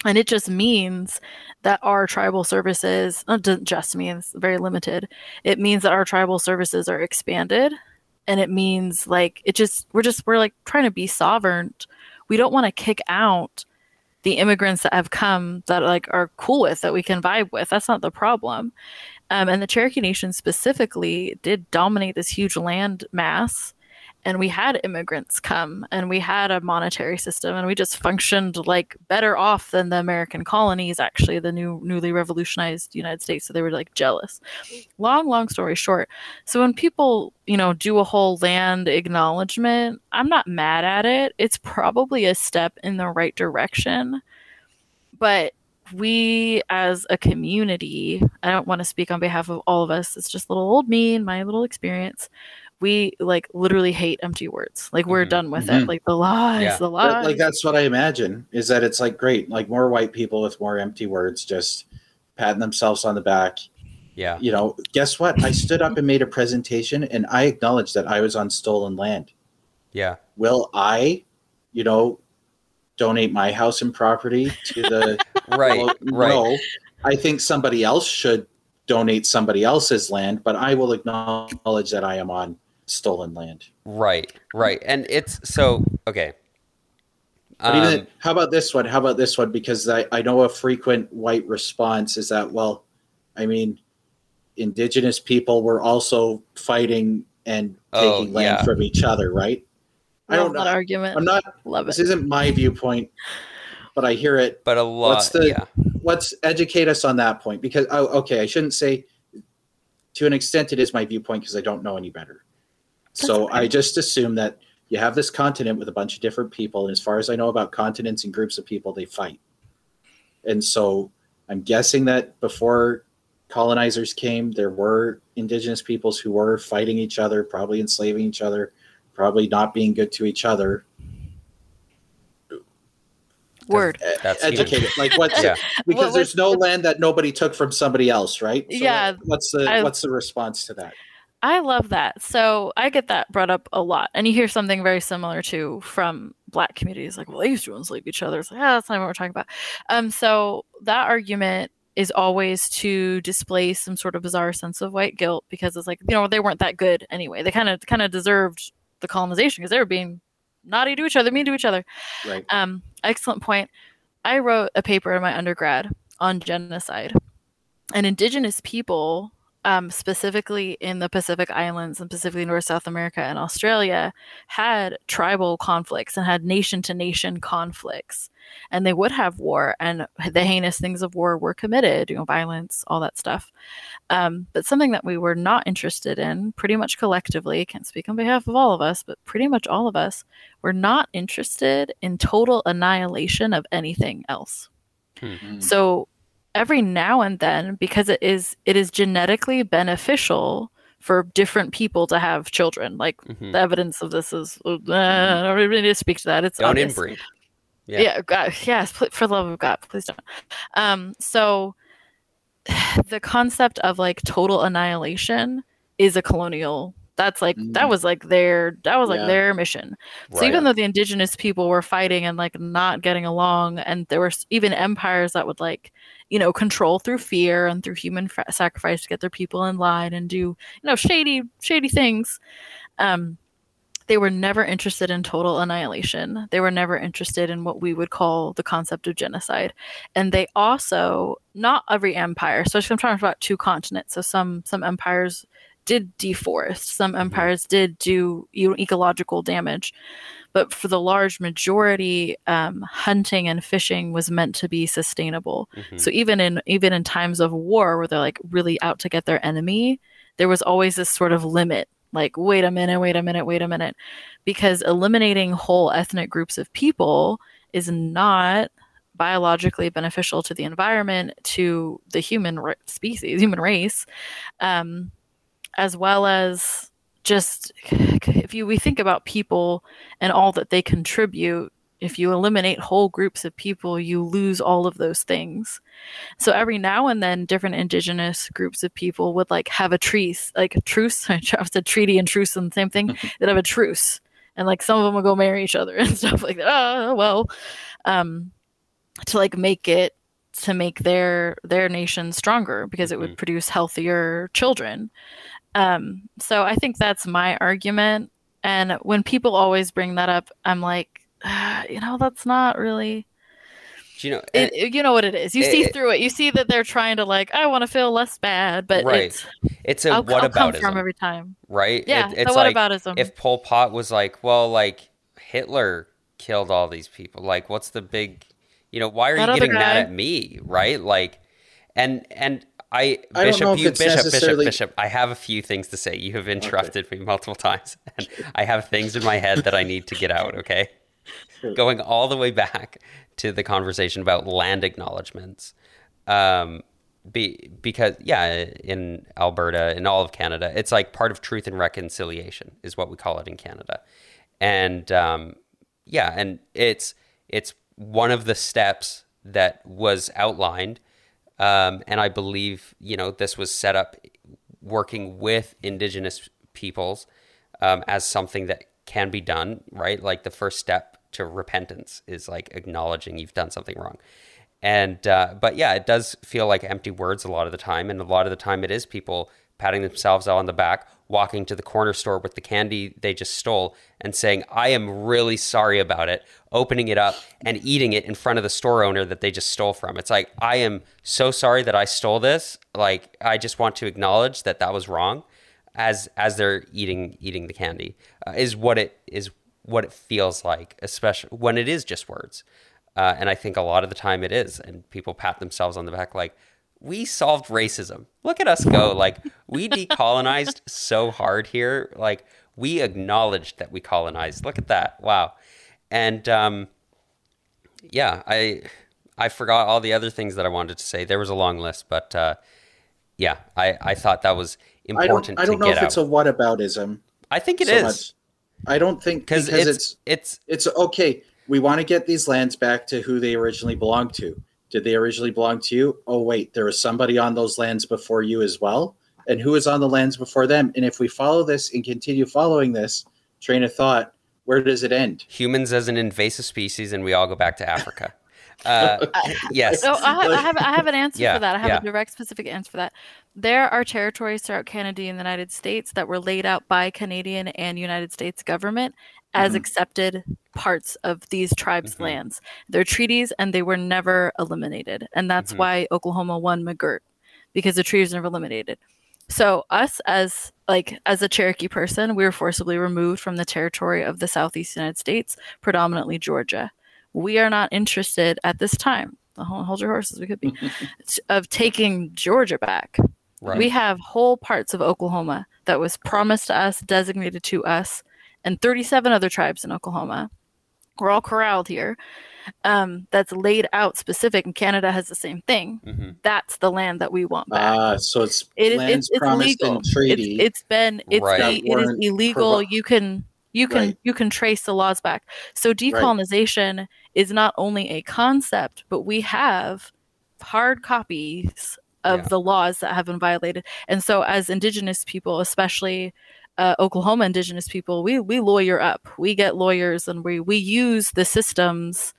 And it just means that our tribal services, not just means very limited, it means that our tribal services are expanded. And it means like, it just, we're just, we're like trying to be sovereign. We don't want to kick out the immigrants that have come that like are cool with, that we can vibe with. That's not the problem. Um, and the Cherokee Nation specifically did dominate this huge land mass and we had immigrants come and we had a monetary system and we just functioned like better off than the American colonies, actually, the new newly revolutionized United States. So they were like jealous. Long, long story short. So when people, you know, do a whole land acknowledgement, I'm not mad at it. It's probably a step in the right direction. But we as a community, I don't want to speak on behalf of all of us, it's just little old me and my little experience we like literally hate empty words. Like we're mm-hmm. done with mm-hmm. it. Like the lies, yeah. the lies. like that's what I imagine is that it's like great, like more white people with more empty words, just patting themselves on the back. Yeah. You know, guess what? I stood up and made a presentation and I acknowledged that I was on stolen land. Yeah. Will I, you know, donate my house and property to the (laughs) right? Well, right. No, I think somebody else should donate somebody else's land, but I will acknowledge that I am on stolen land. Right, right. And it's so okay. Um, even, how about this one? How about this one? Because I, I know a frequent white response is that, well, I mean, indigenous people were also fighting and oh, taking oh, land yeah. from each other, right? Love I don't know. Argument. I'm not. Love it. This isn't my viewpoint, but I hear it. But a lot. What's the? Yeah. Let's educate us on that point because oh, okay, I shouldn't say. To an extent, it is my viewpoint because I don't know any better. So I just assume that you have this continent with a bunch of different people, and as far as I know about continents and groups of people, they fight. And so I'm guessing that before colonizers came, there were indigenous peoples who were fighting each other, probably enslaving each other, probably not being good to each other. Word. That's educated. Like what's (laughs) yeah. because what, there's no land that nobody took from somebody else, right? So yeah. What's the I, what's the response to that? I love that. So I get that brought up a lot. And you hear something very similar to from black communities like, well, they used to enslave each other. It's like, yeah, that's not what we're talking about. Um, so that argument is always to display some sort of bizarre sense of white guilt because it's like, you know, they weren't that good anyway. They kind of kind of deserved the colonization because they were being naughty to each other, mean to each other. Right. Um, excellent point. I wrote a paper in my undergrad on genocide. And indigenous people um, specifically in the Pacific Islands and specifically North South America and Australia, had tribal conflicts and had nation to nation conflicts. And they would have war, and the heinous things of war were committed, you know, violence, all that stuff. Um, but something that we were not interested in, pretty much collectively, can't speak on behalf of all of us, but pretty much all of us, were not interested in total annihilation of anything else. Mm-hmm. So every now and then because it is it is genetically beneficial for different people to have children. Like mm-hmm. the evidence of this is uh, I don't really need to speak to that. It's don't obvious. inbreed. Yeah. yeah, God, yes, for the love of God, please don't. Um, so (sighs) the concept of like total annihilation is a colonial That's like mm. that was like their that was like yeah. their mission. So right. even though the indigenous people were fighting and like not getting along, and there were even empires that would like you know control through fear and through human sacrifice to get their people in line and do you know shady shady things. Um, they were never interested in total annihilation. They were never interested in what we would call the concept of genocide. And they also, not every empire, especially I'm talking about two continents. So some some empires did deforest, some mm-hmm. empires did do ecological damage. But for the large majority, um, hunting and fishing was meant to be sustainable. Mm-hmm. So even in even in times of war, where they're like really out to get their enemy, there was always this sort of limit like wait a minute wait a minute wait a minute because eliminating whole ethnic groups of people is not biologically beneficial to the environment to the human species human race um, as well as just if you we think about people and all that they contribute if you eliminate whole groups of people, you lose all of those things. So every now and then, different indigenous groups of people would like have a truce, like a truce. (laughs) I said treaty and truce and the same thing. They'd have a truce, and like some of them would go marry each other (laughs) and stuff like that. Oh well, um, to like make it to make their their nation stronger because it would mm-hmm. produce healthier children. Um, so I think that's my argument. And when people always bring that up, I'm like, you know, that's not really. You know, it, you know what it is. You it, see through it. You see that they're trying to like, I want to feel less bad, but right. It's, it's a what about from every time, right? Yeah, it, it's what like if Pol Pot was like, well, like Hitler killed all these people. Like, what's the big, you know, why are that you getting mad at me, right? Like, and and I, I Bishop, you, Bishop, necessarily... Bishop, Bishop. I have a few things to say. You have interrupted okay. me multiple times, (laughs) and I have things in my head that I need to get out. Okay going all the way back to the conversation about land acknowledgements. Um, be, because yeah, in Alberta, in all of Canada, it's like part of truth and reconciliation is what we call it in Canada, and um, yeah, and it's it's one of the steps that was outlined, um, and I believe you know this was set up working with Indigenous peoples um, as something that can be done, right? Like the first step to repentance is like acknowledging you've done something wrong. And uh, but yeah, it does feel like empty words a lot of the time, and a lot of the time it is people patting themselves on the back, walking to the corner store with the candy they just stole, and saying, "I am really sorry about it," opening it up and eating it in front of the store owner that they just stole from. It's like, "I am so sorry that I stole this. Like, I just want to acknowledge that that was wrong." As as they're eating eating the candy uh, is what it is what it feels like, especially when it is just words. Uh, and I think a lot of the time it is, and people pat themselves on the back like, we solved racism. Look at us go. Like, we decolonized (laughs) so hard here. Like, we acknowledged that we colonized. Look at that. Wow. And um, yeah, I I forgot all the other things that I wanted to say. There was a long list, but uh, yeah, I, I thought that was important. I don't, I don't know if it's a whataboutism. I think it so is. Much. I don't think because it's, it's it's it's okay. We want to get these lands back to who they originally belonged to. Did they originally belong to you? Oh wait, there was somebody on those lands before you as well. And who was on the lands before them? And if we follow this and continue following this train of thought, where does it end? Humans as an invasive species, and we all go back to Africa. (laughs) Uh, yes. So I, I, have I have an answer yeah, for that. I have yeah. a direct, specific answer for that. There are territories throughout Canada and the United States that were laid out by Canadian and United States government as mm-hmm. accepted parts of these tribes' mm-hmm. lands. They're treaties, and they were never eliminated, and that's mm-hmm. why Oklahoma won McGirt because the treaties were never eliminated. So us as like as a Cherokee person, we were forcibly removed from the territory of the Southeast United States, predominantly Georgia we are not interested at this time. Hold your horses, we could be, (laughs) of taking Georgia back. Right. We have whole parts of Oklahoma that was promised to us, designated to us, and 37 other tribes in Oklahoma. We're all corralled here. Um, that's laid out specific, and Canada has the same thing. Mm-hmm. That's the land that we want back. Ah, uh, so it's it, lands it's, promised illegal. in treaty. It's, it's been it's right. it is illegal. you can you can right. you can trace the laws back. So decolonization right. is not only a concept, but we have hard copies of yeah. the laws that have been violated. And so as indigenous people, especially uh, Oklahoma Indigenous people, we we lawyer up. We get lawyers, and we we use the systems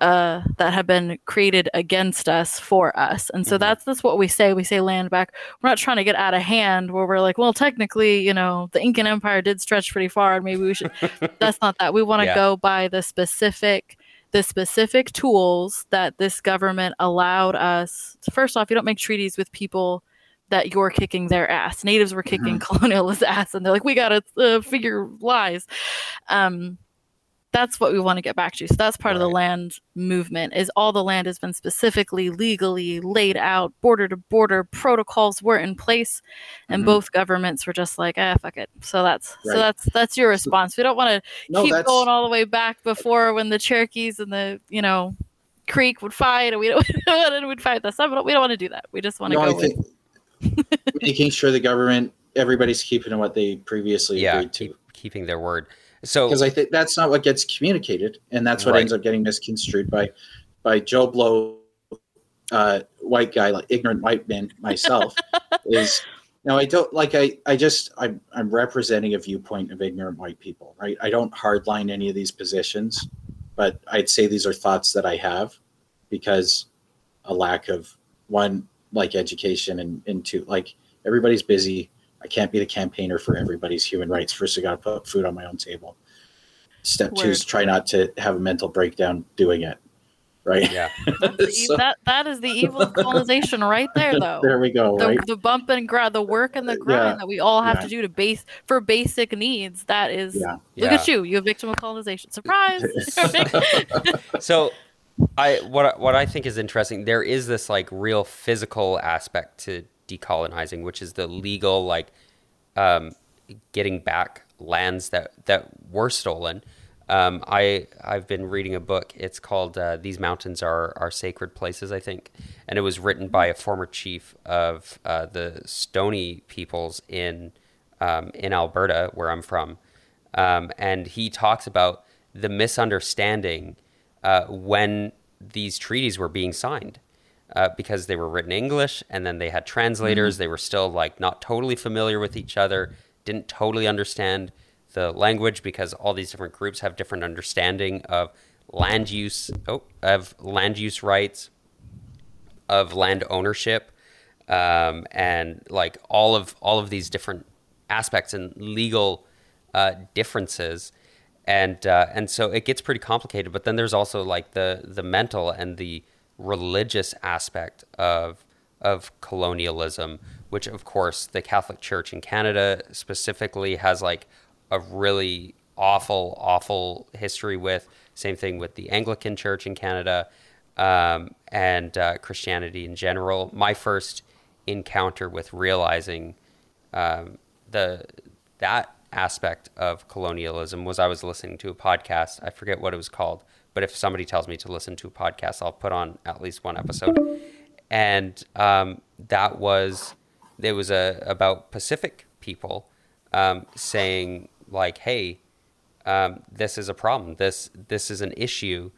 uh, that have been created against us for us. And so mm-hmm. that's that's what we say. We say land back. We're not trying to get out of hand where we're like, well, technically, you know, the Incan Empire did stretch pretty far, and maybe we should. (laughs) that's not that. We want to yeah. go by the specific the specific tools that this government allowed us. First off, you don't make treaties with people that you're kicking their ass. Natives were kicking mm-hmm. colonialists' (laughs) ass, and they're like, we gotta uh, figure lies. Um, that's what we want to get back to. So that's part right. of the land movement is all the land has been specifically legally laid out, border to border protocols were in place, and mm-hmm. both governments were just like, ah, fuck it. So that's right. so that's that's your response. We don't want to no, keep that's... going all the way back before when the Cherokees and the you know Creek would fight, and we don't (laughs) and we'd fight the stuff. We don't want to do that. We just want to no, go. Think, (laughs) making sure the government everybody's keeping what they previously yeah, agreed to. Keep, keeping their word. So because I think that's not what gets communicated, and that's what right. ends up getting misconstrued by by Joe Blow, uh, white guy, like ignorant white man myself, (laughs) is now I don't like I I just I'm I'm representing a viewpoint of ignorant white people, right? I don't hardline any of these positions, but I'd say these are thoughts that I have because a lack of one like education and, into like everybody's busy I can't be the campaigner for everybody's human rights. First, I got to put food on my own table. Step Word. two is try not to have a mental breakdown doing it. Right. Yeah. (laughs) so, that that is the evil of colonization right there, (laughs) though. There we go. The, right? the bump and grind, the work and the grind yeah. that we all have yeah. to do to base for basic needs. That is. Yeah. Look at you, You're a victim of colonization. Surprise. (laughs) so I what what I think is interesting, there is this like real physical aspect to decolonizing, which is the legal like um, getting back lands that that were stolen. Um, I I've been reading a book. It's called uh, "These Mountains Are Our Sacred Places," I think, and it was written by a former chief of uh, the Stoney peoples in um, in Alberta, where I'm from, um, and he talks about the misunderstanding uh, when these treaties were being signed uh, because they were written in English and then they had translators. Mm-hmm. They were still like not totally familiar with each other, didn't totally understand the language because all these different groups have different understanding of land use, oh, of land use rights, of land ownership, um, and like all of all of these different aspects and legal uh, differences. And uh, and so it gets pretty complicated. But then there's also like the the mental and the religious aspect of of colonialism, which of course the Catholic Church in Canada specifically has like a really awful, awful history with. Same thing with the Anglican Church in Canada um, and uh, Christianity in general. My first encounter with realizing um, the that aspect of colonialism was I was listening to a podcast. I forget what it was called, but if somebody tells me to listen to a podcast, I'll put on at least one episode. And um, that was it was a about Pacific people um, saying like, "Hey, um, this is a problem. This this is an issue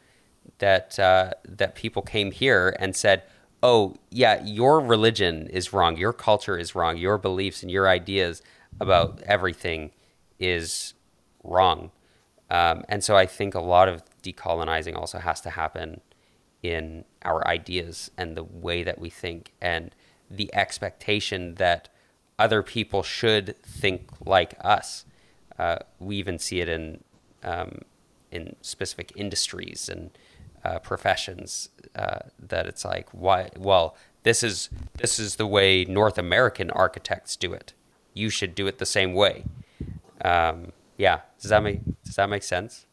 that uh, that people came here and said." Oh, yeah, your religion is wrong. Your culture is wrong. Your beliefs and your ideas about everything is wrong. Um, and so I think a lot of decolonizing also has to happen in our ideas and the way that we think and the expectation that other people should think like us. Uh, we even see it in um, in specific industries and uh, professions uh, that it's like why well this is this is the way North American architects do it. You should do it the same way. Um, yeah, does that make does that make sense?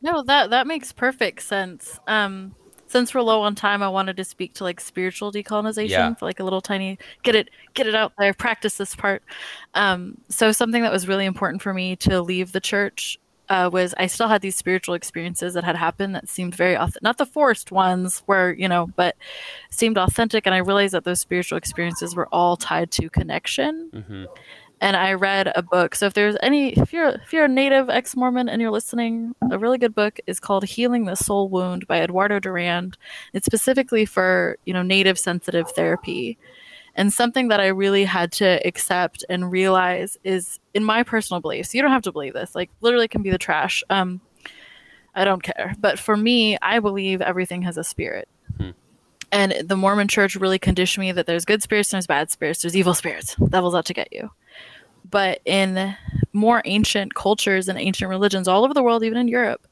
No, that that makes perfect sense. Um, since we're low on time, I wanted to speak to like spiritual decolonization yeah. for like a little tiny get it get it out there, practice this part. Um, so something that was really important for me to leave the church uh, was I still had these spiritual experiences that had happened that seemed very authentic, not the forced ones where you know, but seemed authentic, and I realized that those spiritual experiences were all tied to connection. Mm-hmm and I read a book. So if there's any, if you're if you're a native ex Mormon and you're listening, a really good book is called "Healing the Soul Wound" by Eduardo Duran. It's specifically for you know native sensitive therapy, And something that I really had to accept and realize is in my personal beliefs. You don't have to believe this. Like literally can be the trash. Um I don't care. But for me, I believe everything has a spirit. Hmm. And the Mormon church really conditioned me that there's good spirits and there's bad spirits. There's evil spirits. Devil's out to get you. But in more ancient cultures and ancient religions all over the world, even in Europe,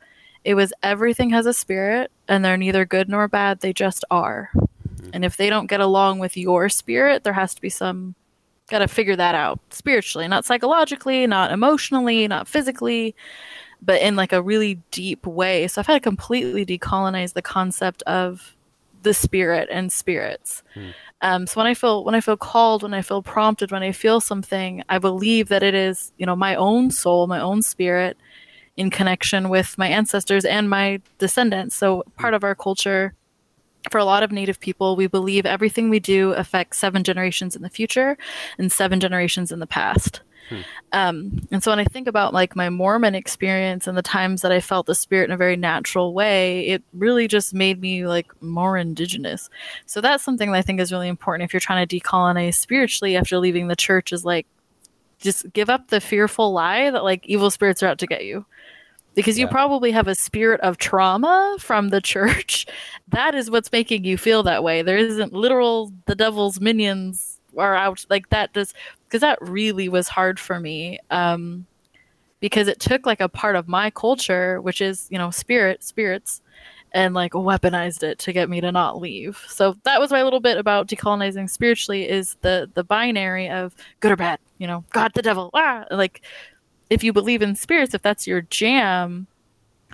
it was everything has a spirit and they're neither good nor bad. They just are. Mm-hmm. And if they don't get along with your spirit, there has to be some, got to figure that out spiritually, not psychologically, not emotionally, not physically but in like a really deep way. So I've had to completely decolonize the concept of the spirit and spirits. Hmm. Um, so when I feel when I feel called, when I feel prompted, when I feel something, I believe that it is you know my own soul, my own spirit, in connection with my ancestors and my descendants. So part of our culture. For a lot of Native people, we believe everything we do affects seven generations in the future and seven generations in the past. Hmm. Um, and so when I think about like my Mormon experience and the times that I felt the spirit in a very natural way, it really just made me like more indigenous. So that's something that I think is really important if you're trying to decolonize spiritually after leaving the church is like just give up the fearful lie that like evil spirits are out to get you because you yeah. probably have a spirit of trauma from the (laughs) church. That is what's making you feel that way. There isn't literal the devil's minions are out like that does because that really was hard for me um, because it took like a part of my culture which is you know spirit spirits and like weaponized it to get me to not leave. So that was my little bit about decolonizing spiritually is the the binary of good or bad you know god the devil ah like if you believe in spirits if that's your jam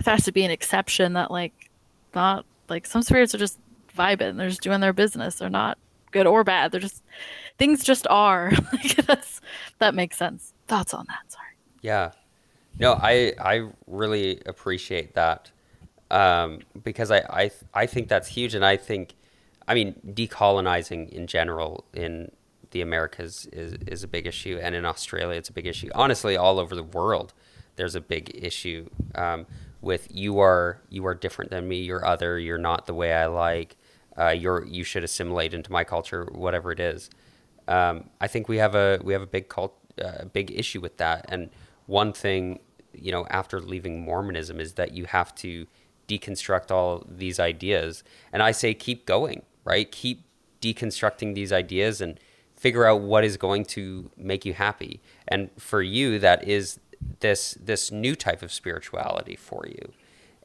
there has to be an exception that like not like some spirits are just vibing they're just doing their business they're not good or bad they're just things just are. (laughs) That's that makes sense. Thoughts on that? Sorry. Yeah. No, I I really appreciate that um, because I, I I think that's huge, and I think, I mean, decolonizing in general in the Americas is is a big issue, and in Australia it's a big issue. Honestly, all over the world, there's a big issue um, with you are you are different than me, you're other, you're not the way I like, uh, you're you should assimilate into my culture, whatever it is um, I think we have a we have a big cult, uh, big issue with that. And one thing, you know, after leaving Mormonism is that you have to deconstruct all these ideas. And I say keep going, right? Keep deconstructing these ideas and figure out what is going to make you happy. And for you, that is this this new type of spirituality for you.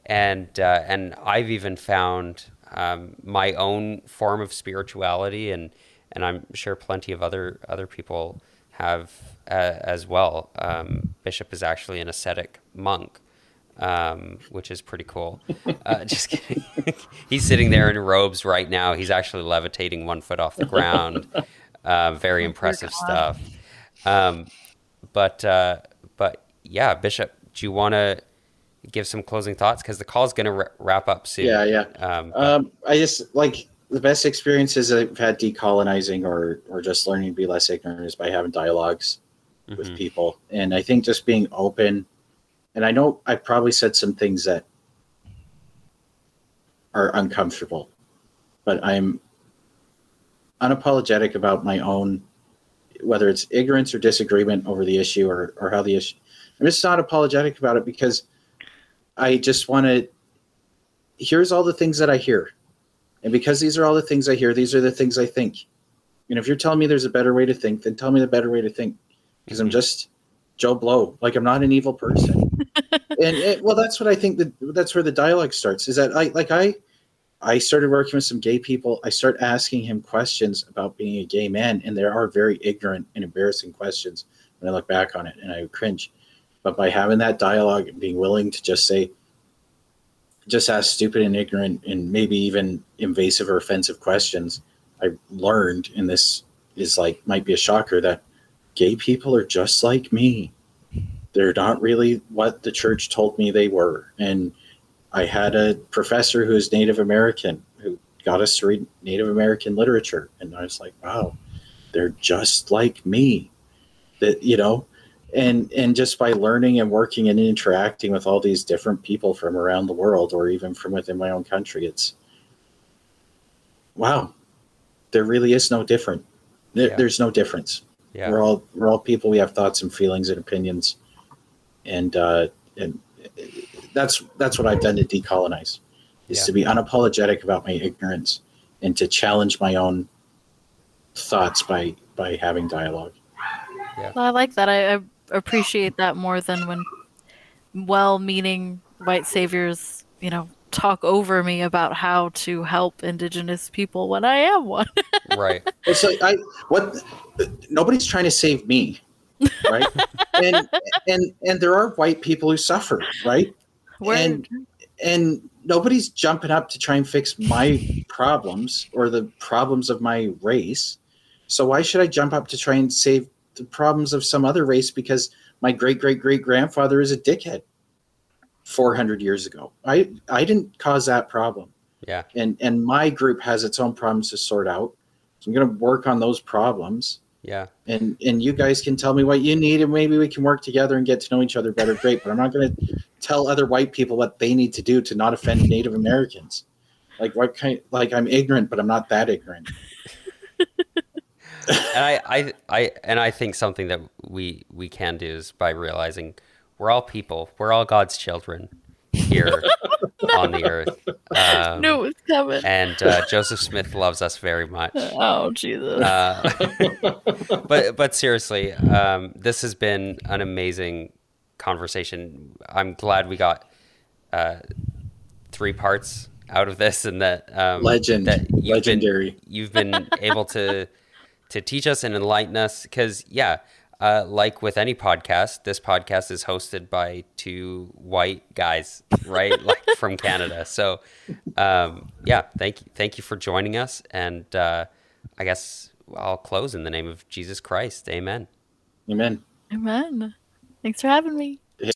And uh, and I've even found um, my own form of spirituality and and I'm sure plenty of other other people have uh, as well. Um, Bishop is actually an ascetic monk, um, which is pretty cool. Uh, (laughs) just kidding. (laughs) He's sitting there in robes right now. He's actually levitating one foot off the ground. (laughs) Uh, very oh, impressive stuff. Um, but uh, but yeah, Bishop, do you want to? Give some closing thoughts because the call is going to wrap up soon. Yeah, yeah. Um, um, I just like the best experiences I've had decolonizing or or just learning to be less ignorant is by having dialogues mm-hmm. with people. And I think just being open and I know I probably said some things that are uncomfortable, but I'm unapologetic about my own whether it's ignorance or disagreement over the issue or, or how the issue I'm just not apologetic about it because I just want to here's all the things that I hear and because these are all the things I hear, these are the things I think. And if you're telling me there's a better way to think, then tell me the better way to think. Because I'm mm-hmm. just Joe Blow. Like I'm not an evil person. (laughs) and it, well, that's what I think. That that's where the dialogue starts. Is that I like I I started working with some gay people. I start asking him questions about being a gay man, and there are very ignorant and embarrassing questions when I look back on it, and I cringe. But by having that dialogue and being willing to just say, just ask stupid and ignorant and maybe even invasive or offensive questions, I learned, and this is like might be a shocker, that gay people are just like me. They're not really what the church told me they were. And I had a professor who is Native American who got us to read Native American literature. And I was like, wow, they're just like me. That, you know, and and just by learning and working and interacting with all these different people from around the world or even from within my own country it's wow there really is no different There, Yeah. There's no difference. Yeah. We're all we're all people. We have thoughts and feelings and opinions, and uh, and that's that's what I've done to decolonize, is Yeah. to be unapologetic about my ignorance and to challenge my own thoughts by by having dialogue. Well, I like that. I, I appreciate that more than when well-meaning white saviors, you know, talk over me about how to help indigenous people when I am one. (laughs) Right. It's like I what nobody's trying to save me, right? (laughs) and and and there are white people who suffer, right? Word. And and nobody's jumping up to try and fix my problems or the problems of my race. So why should I jump up to try and save the problems of some other race because my great great great grandfather is a dickhead 400 years ago. I I didn't cause that problem. Yeah. And and my group has its own problems to sort out. So I'm going to work on those problems Yeah. and and you guys can tell me what you need and maybe we can work together and get to know each other better great but i'm not going to tell other white people what they need to do to not offend native americans like what kind like i'm ignorant but i'm not that ignorant and I, I, I, and I think something that we we can do is by realizing we're all people, we're all God's children here (laughs) on the earth. Um, Knew it was coming. And uh, Joseph Smith loves us very much. (laughs) Oh Jesus. Uh, (laughs) but but seriously, um, this has been an amazing conversation. I'm glad we got uh, three parts out of this, and that um, legend that you've been- legendary you've been able to to teach us and enlighten us because yeah uh, like with any podcast this podcast is hosted by two white guys right (laughs) like from canada so um, yeah thank you thank you for joining us and uh, i guess i'll close in the name of jesus christ amen amen Amen. Thanks for having me.